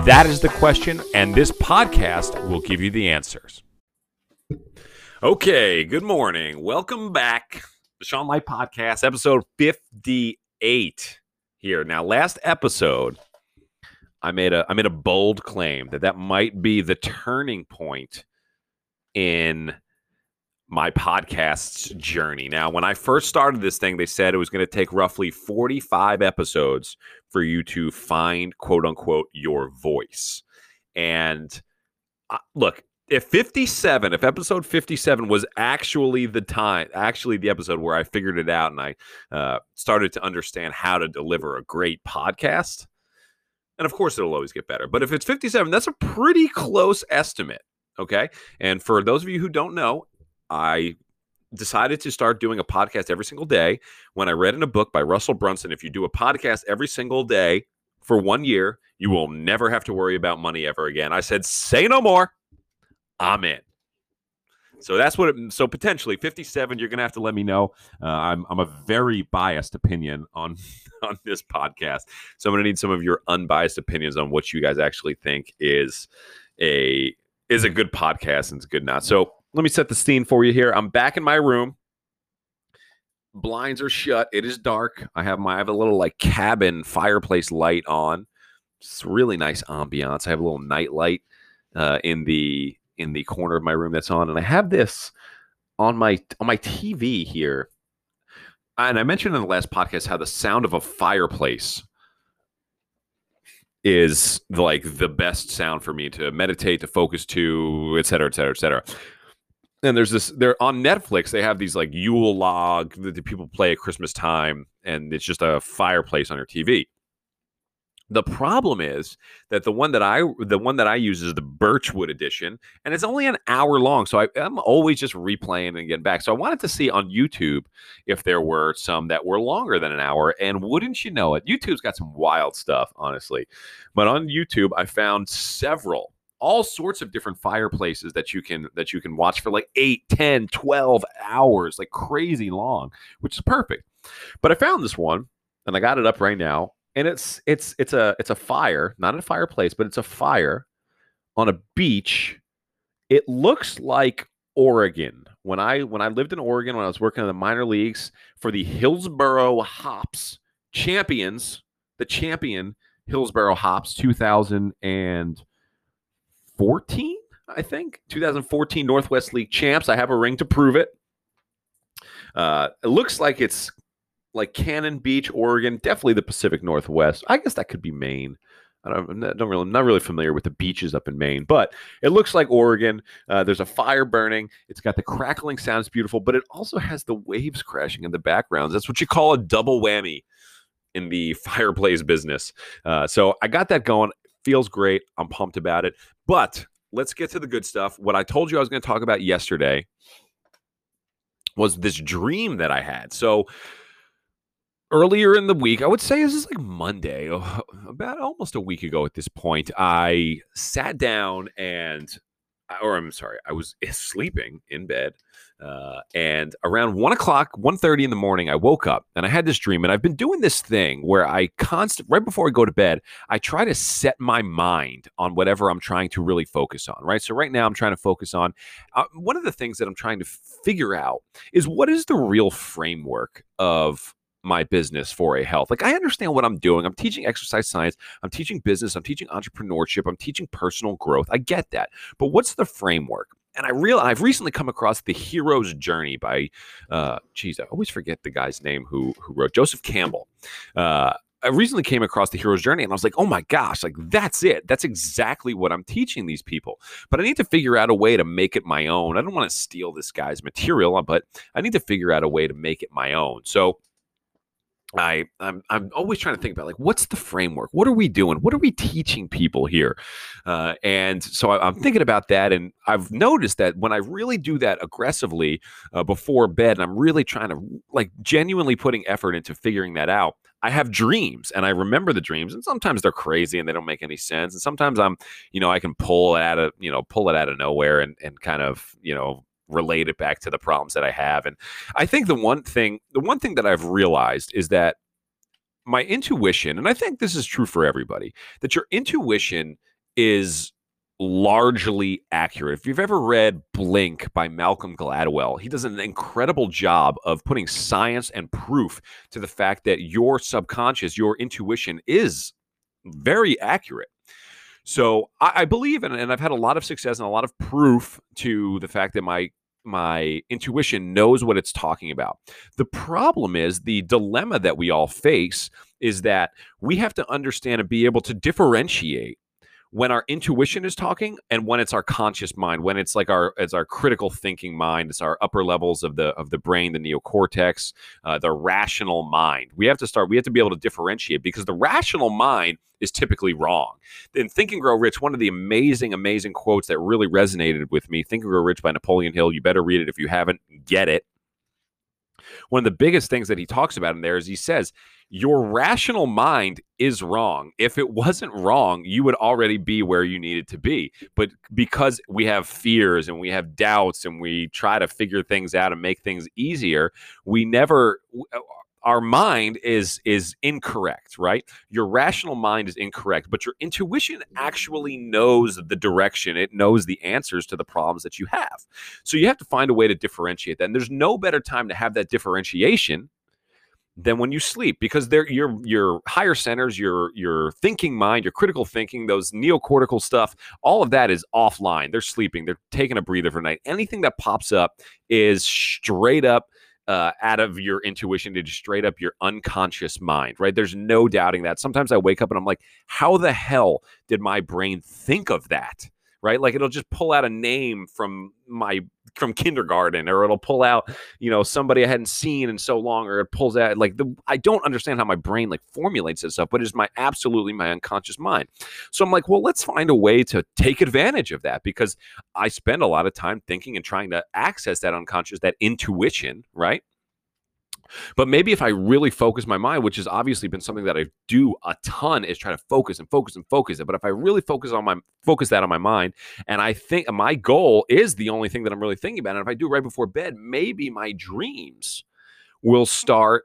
That is the question, and this podcast will give you the answers. Okay, good morning. Welcome back. The Sean Light Podcast, episode 58 here. Now, last episode, I made a I made a bold claim that that might be the turning point in my podcast's journey. Now, when I first started this thing, they said it was going to take roughly 45 episodes for you to find quote unquote your voice. And uh, look, if 57, if episode 57 was actually the time, actually the episode where I figured it out and I uh, started to understand how to deliver a great podcast, and of course it'll always get better. But if it's 57, that's a pretty close estimate. Okay. And for those of you who don't know, I decided to start doing a podcast every single day when I read in a book by Russell Brunson if you do a podcast every single day for one year, you will never have to worry about money ever again. I said, say no more. I'm in. So that's what. It, so potentially 57. You're gonna have to let me know. Uh, I'm I'm a very biased opinion on on this podcast, so I'm gonna need some of your unbiased opinions on what you guys actually think is a is a good podcast and it's good not. So let me set the scene for you here. I'm back in my room. Blinds are shut. It is dark. I have my I have a little like cabin fireplace light on. It's really nice ambiance. I have a little night light uh, in the in the corner of my room that's on, and I have this on my on my TV here. And I mentioned in the last podcast how the sound of a fireplace is like the best sound for me to meditate, to focus to, et cetera, et cetera, et cetera and there's this they're on netflix they have these like yule log that the people play at christmas time and it's just a fireplace on your tv the problem is that the one that i the one that i use is the birchwood edition and it's only an hour long so I, i'm always just replaying and getting back. So i wanted to see on youtube if there were some that were longer than an hour and wouldn't you know it youtube's got some wild stuff honestly. But on youtube i found several all sorts of different fireplaces that you can that you can watch for like 8 10 12 hours like crazy long which is perfect. But i found this one and i got it up right now and it's it's it's a it's a fire not a fireplace but it's a fire on a beach. It looks like oregon. When i when i lived in oregon when i was working in the minor leagues for the hillsboro hops champions the champion hillsboro hops 2000 and 14, I think. 2014 Northwest League champs. I have a ring to prove it. Uh, it looks like it's like Cannon Beach, Oregon, definitely the Pacific Northwest. I guess that could be Maine. I don't, not, don't really, I'm not really familiar with the beaches up in Maine, but it looks like Oregon. Uh, there's a fire burning. It's got the crackling sounds beautiful, but it also has the waves crashing in the background. That's what you call a double whammy in the fireplace business. Uh, so I got that going. Feels great. I'm pumped about it. But let's get to the good stuff. What I told you I was going to talk about yesterday was this dream that I had. So earlier in the week, I would say this is like Monday, oh, about almost a week ago at this point, I sat down and or I'm sorry, I was sleeping in bed. Uh, and around one o'clock, 1.30 in the morning, I woke up and I had this dream. And I've been doing this thing where I constant right before I go to bed, I try to set my mind on whatever I'm trying to really focus on. Right. So right now, I'm trying to focus on uh, one of the things that I'm trying to figure out is what is the real framework of my business 4A Health. Like I understand what I'm doing. I'm teaching exercise science. I'm teaching business. I'm teaching entrepreneurship. I'm teaching personal growth. I get that. But what's the framework? And I real I've recently come across the Hero's Journey by, uh, geez, I always forget the guy's name who who wrote Joseph Campbell. Uh, I recently came across the hero's journey and I was like, oh my gosh, like that's it. That's exactly what I'm teaching these people. But I need to figure out a way to make it my own. I don't want to steal this guy's material, but I need to figure out a way to make it my own. So I I'm I'm always trying to think about like what's the framework? What are we doing? What are we teaching people here? Uh, and so I, am thinking about that, and I've noticed that when I really do that aggressively uh, before bed, and I'm really trying to like genuinely putting effort into figuring that out. I have dreams and I remember the dreams, and sometimes they're crazy and they don't make any sense, and sometimes I'm, you know, I can pull it out of you know pull it out of nowhere and and kind of you know relate it back to the problems that I have. And I think the one thing, the one thing that I've realized is that my intuition, and I think this is true for everybody, that your intuition is largely accurate. If you've ever read Blink by Malcolm Gladwell, he does an incredible job of putting science and proof to the fact that your subconscious, your intuition is very accurate. So I, believe, and I've had a lot of success and a lot of proof to the fact that my my intuition knows what it's talking about. The problem is the dilemma that we all face is that we have to understand and be able to differentiate when our intuition is talking and when it's our conscious mind when it's like our it's our critical thinking mind it's our upper levels of the of the brain the neocortex uh, the rational mind. We have to start we have to be able to differentiate because the rational mind is typically wrong. In think and grow rich one of the amazing amazing quotes that really resonated with me think and grow rich by napoleon hill. You better read it if you haven't. Get it one of the biggest things that he talks about in there is he says your rational mind is wrong. If it wasn't wrong, you would already be where you needed to be. But because we have fears and we have doubts and we try to figure things out and make things easier, we never uh, our mind is is incorrect right your rational mind is incorrect but your intuition actually knows the direction it knows the answers to the problems that you have so you have to find a way to differentiate that and there's no better time to have that differentiation than when you sleep because they're your your higher centers, your your thinking mind, your critical thinking, those neocortical stuff, all of that is offline. They're sleeping. They're taking a breather for night. Anything that pops up is straight up uh, out of your intuition to straight up your unconscious mind, right? There's no doubting that. Sometimes I wake up and I'm like, how the hell did my brain think of that? Right? Like it'll just pull out a name from my from kindergarten or it'll pull out you know somebody i hadn't seen in so long or it pulls out like the i don't understand how my brain like formulates this stuff but it's my absolutely my unconscious mind so i'm like well let's find a way to take advantage of that because i spend a lot of time thinking and trying to access that unconscious that intuition right but maybe if I really focus my mind, which has obviously been something that I do a ton, is try to focus and focus and focus it. But if I really focus on my focus that on my mind, and I think my goal is the only thing that I'm really thinking about, and if I do right before bed, maybe my dreams will start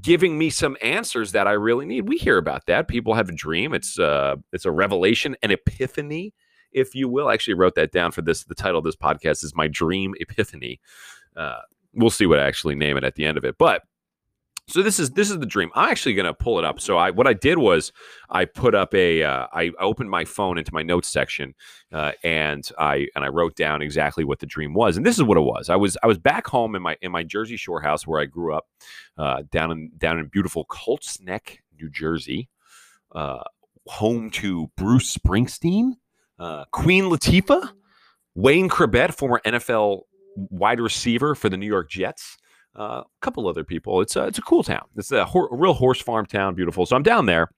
giving me some answers that I really need. We hear about that. People have a dream. It's uh it's a revelation, an epiphany, if you will. I actually wrote that down for this. The title of this podcast is My Dream Epiphany. Uh, we'll see what I actually name it at the end of it. But so this is this is the dream. I'm actually going to pull it up. So I what I did was I put up a uh, I opened my phone into my notes section uh, and I and I wrote down exactly what the dream was. And this is what it was. I was I was back home in my in my Jersey Shore house where I grew up uh, down in down in beautiful Colts Neck, New Jersey, uh, home to Bruce Springsteen, uh, Queen Latifah, Wayne Chrebet, former NFL wide receiver for the New York Jets. Uh, a couple other people. It's a, it's a cool town. It's a, a real horse farm town, beautiful. So I'm down there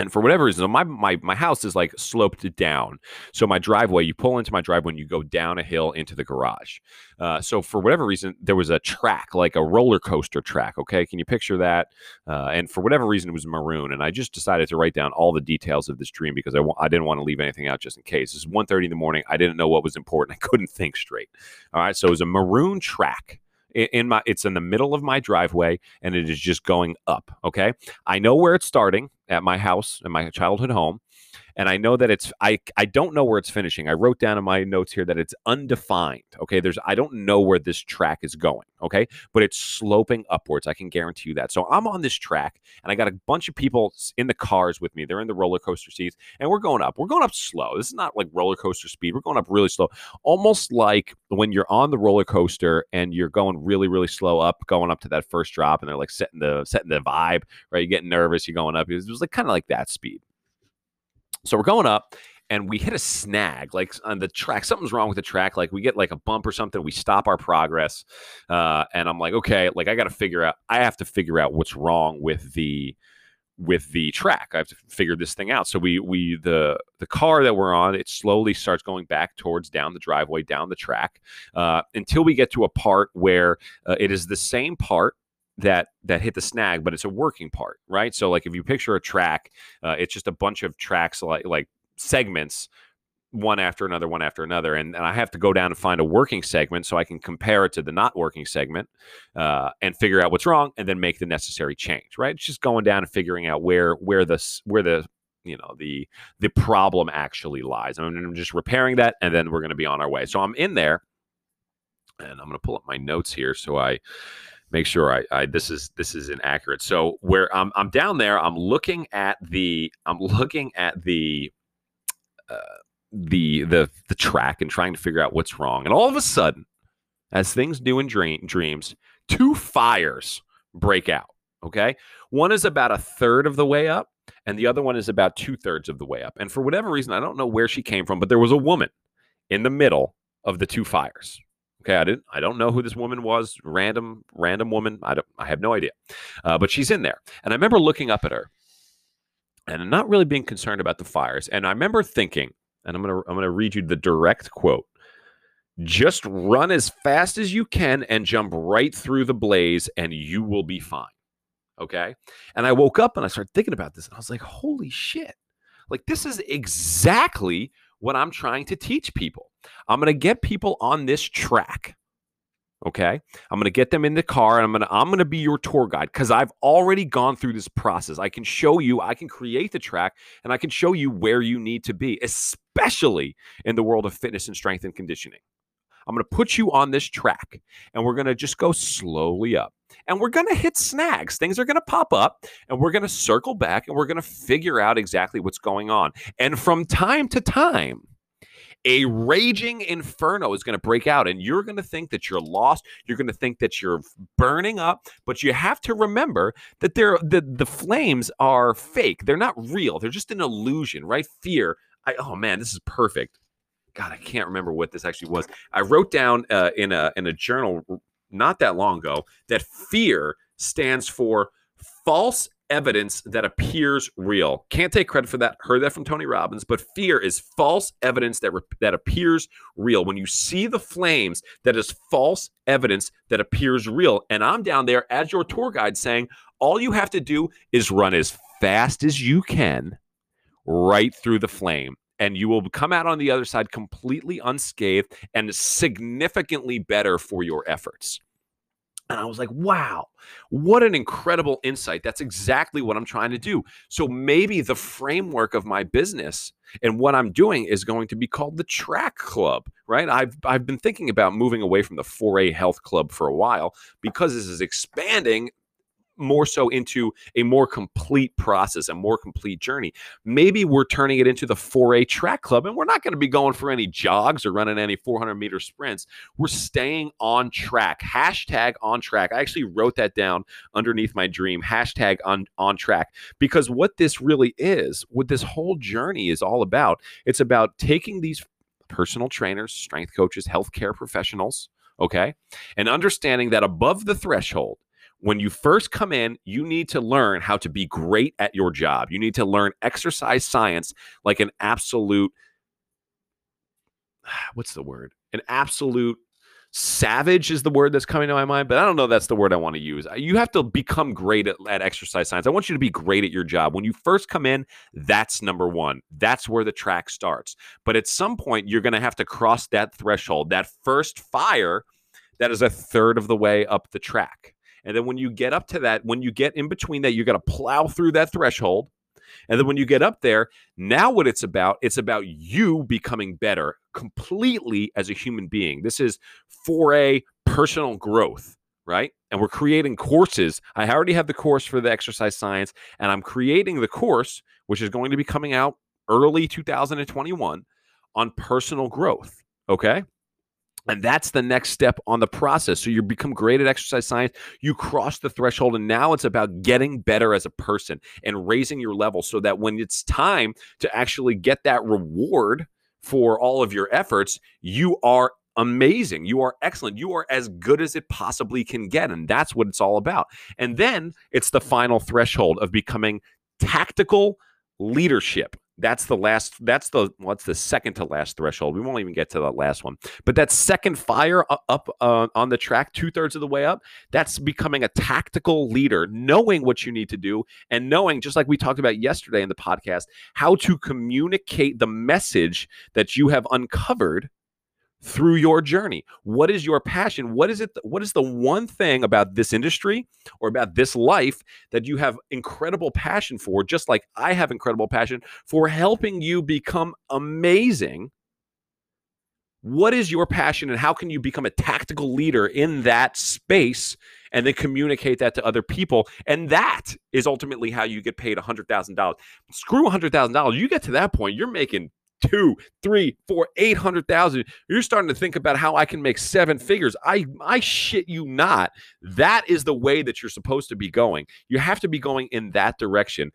and for whatever reason, my my my house is like sloped down. So my driveway, you pull into my driveway and you go down a hill into the garage. Uh, so for whatever reason, there was a track, like a roller coaster track. Okay, can you picture that? Uh, and for whatever reason, it was maroon. And I just decided to write down all the details of this dream because I w- I didn't want to leave anything out just in case. It's 1.30 in the morning. I didn't know what was important. I couldn't think straight. All right, so it was a maroon track in my it's in the middle of my driveway and it is just going up okay? I know where it's starting at my house in my childhood home and I know that it's I I don't know where it's finishing. I wrote down in my notes here that it's undefined. Okay, there's I don't know where this track is going. Okay, but it's sloping upwards. I can guarantee you that. So I'm on this track, and I got a bunch of people in the cars with me. They're in the roller coaster seats, and we're going up. We're going up slow. This is not like roller coaster speed. We're going up really slow, almost like when you're on the roller coaster and you're going really really slow up, going up to that first drop, and they're like setting the setting the vibe. Right, you're getting nervous. You're going up. It was like kind of like that speed. So we're going up, and we hit a snag like on the track. Something's wrong with the track like we get like a bump or something we stop our progress uh, and i'm like okay like i gotta figure out i have to figure out what's wrong with the with the track. I have to figure this thing out. So we we the the car that we're on it slowly starts going back towards down the driveway down the track uh, until we get to a part where uh, it is the same part that that hit the snag, but it's a working part, right? So like if you picture a track, uh, it's just a bunch of tracks like like segments one after another, one after another. And, and I have to go down and find a working segment so I can compare it to the not working segment uh, and figure out what's wrong and then make the necessary change, right? It's just going down and figuring out where where the where the you know the the problem actually lies. I I'm just repairing that and then we're going to be on our way. So I'm in there and I'm going to pull up my notes here so I make sure I, I this is this is inaccurate. So where I'm I'm down there, I'm looking at the I'm looking at the uh, the the the track and trying to figure out what's wrong. And all of a sudden, as things do in dream, dreams, two fires break out. Okay, one is about a third of the way up, and the other one is about two thirds of the way up. And for whatever reason, I don't know where she came from, but there was a woman in the middle of the two fires. Okay, I didn't. I don't know who this woman was. Random, random woman. I don't. I have no idea. Uh, but she's in there, and I remember looking up at her, and not really being concerned about the fires. And I remember thinking, and I'm gonna I'm gonna read you the direct quote. Just run as fast as you can and jump right through the blaze, and you will be fine. Okay. And I woke up and I started thinking about this, and I was like, holy shit! Like this is exactly what I'm trying to teach people. I'm going to get people on this track. Okay. I'm going to get them in the car and I'm going to I'm going to be your tour guide cuz I've already gone through this process. I can show you, I can create the track and I can show you where you need to be, especially in the world of fitness and strength and conditioning. I'm going to put you on this track and we're going to just go slowly up. And we're going to hit snags. Things are going to pop up and we're going to circle back and we're going to figure out exactly what's going on. And from time to time, a raging inferno is going to break out and you're going to think that you're lost you're going to think that you're burning up but you have to remember that the, the flames are fake. They're not real. They're just an illusion right? Fear. I, oh man this is perfect. God, I can't remember what this actually was. I wrote down uh, in a in a journal not that long ago that fear stands for false evidence that appears real. Can't take credit for that. Heard that from Tony Robbins, but fear is false evidence that re- that appears real. When you see the flames, that is false evidence that appears real. And I'm down there as your tour guide saying, all you have to do is run as fast as you can right through the flame and you will come out on the other side completely unscathed and significantly better for your efforts. And I was like, wow, what an incredible insight. That's exactly what I'm trying to do. So maybe the framework of my business and what I'm doing is going to be called the Track Club, right? I've, I've been thinking about moving away from the 4A Health Club for a while because this is expanding more so into a more complete process, a more complete journey. Maybe we're turning it into the 4A track club and we're not going to be going for any jogs or running any 400 meter sprints. We're staying on track. Hashtag on track. I actually wrote that down underneath my dream. Hashtag on, on track. Because what this really is, what this whole journey is all about, it's about taking these personal trainers, strength coaches, healthcare professionals, okay, and understanding that above the threshold, when you first come in, you need to learn how to be great at your job. You need to learn exercise science like an absolute, what's the word? An absolute savage is the word that's coming to my mind, but I don't know that's the word I want to use. You have to become great at, at, exercise science. I want you to be great at your job. When you first come in, that's number one. That's where the track starts. But at some point, you're going to have to cross that threshold, that first fire that is a third of the way up the track. And then when you get up to that, when you get in between that, you got to plow through that threshold. And then when you get up there, now what it's about, it's about you becoming better completely as a human being. This is for a personal growth, right? And we're creating courses. I already have the course for the exercise science, and I'm creating the course, which is going to be coming out early 2021 on personal growth. Okay. And that's the next step on the process. So you become great at exercise science, you cross the threshold, and now it's about getting better as a person and raising your level so that when it's time to actually get that reward for all of your efforts, you are amazing. You are excellent. You are as good as it possibly can get. And that's what it's all about. And then it's the final threshold of becoming tactical leadership. That's the last, that's the, what's the second to last threshold? We won't even get to the last one. But that second fire up uh, on the track, two thirds of the way up, that's becoming a tactical leader, knowing what you need to do and knowing, just like we talked about yesterday in the podcast, how to communicate the message that you have uncovered through your journey? What is your passion? What is it what is the one thing about this industry or about this life that you have incredible passion for just like i have incredible passion for helping you become amazing? What is your passion and how can you become a tactical leader in that space and then communicate that to other people? And that is ultimately how you get paid $100000 screw $100000 you get to that point you're making two, three, four, eight hundred thousand. You're starting to think about how I can make seven figures. I I shit you not. That is the way that you're supposed to be going. You have to be going in that direction.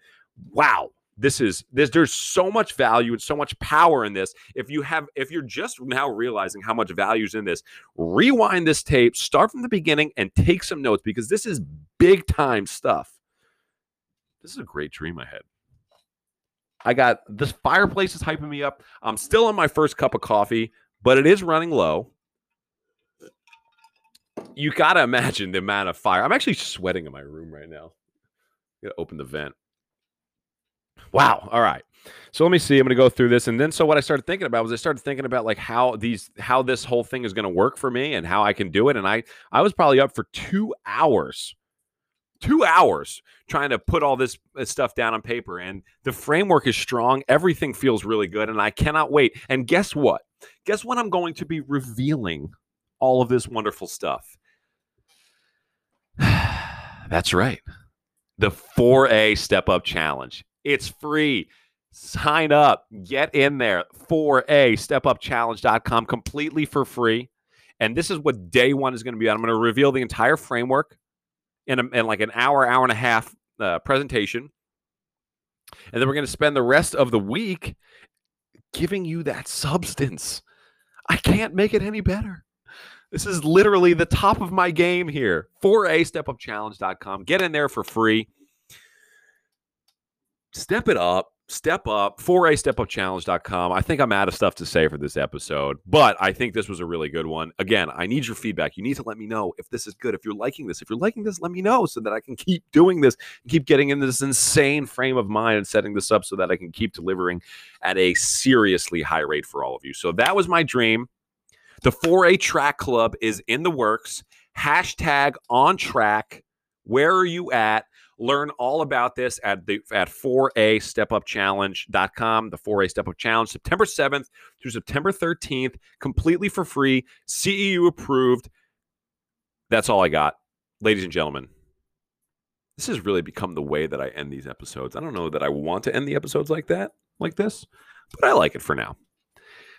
Wow. This is this there's so much value and so much power in this. If you have if you're just now realizing how much value is in this, rewind this tape, start from the beginning and take some notes because this is big time stuff. This is a great dream I had. I got this fireplace is hyping me up. I'm still on my first cup of coffee, but it is running low. You got to imagine the amount of fire. I'm actually sweating in my room right now. To open the vent. Wow. All right. So let me see. I'm going to go through this, and then so what I started thinking about was I started thinking about like how these how this whole thing is going to work for me and how I can do it. And I I was probably up for two hours two hours trying to put all this uh, stuff down on paper. And the framework is strong. Everything feels really good. And I cannot wait. And guess what? Guess what? I'm going to be revealing all of this wonderful stuff. That's right. The 4A Step Up Challenge. It's free. Sign up, get in there. 4A Step Up stepupchallenge.com completely for free. And this is what day one is going to be. I'm going to reveal the entire framework in, a, in like an hour, hour and a half uh, presentation. And then we're going to spend the rest of the week giving you that substance. I can't make it any better. This is literally the top of my game here. 4A stepupchallenge.com. Get in there for free. Step it up step up 4a stepupchallenge.com i think i'm out of stuff to say for this episode but i think this was a really good one. Again i need your feedback. You need to let me know if this is good. If you're liking this if you're liking this let me know so that i can keep doing this keep getting into this insane frame of mind and setting this up so that i can keep delivering at a seriously high rate for all of you. So that was my dream. The 4a track club is in the works. Hashtag on track. Where are you at Learn all about this at the at 4A stepupchallenge.com, the 4A Step Up Challenge, September 7th through September 13th, completely for free, CEU approved. That's all I got. Ladies and gentlemen, this has really become the way that I end these episodes. I don't know that I want to end the episodes like that, like this, but I like it for now.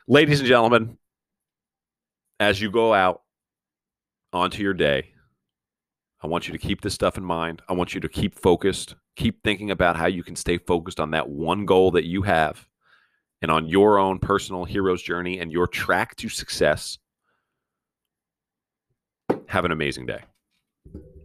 Ladies and gentlemen, as you go out onto your day, I want you to keep this stuff in mind. I want you to keep focused, keep thinking about how you can stay focused on that one goal that you have and on your own personal hero's journey and your track to success. Have an amazing day.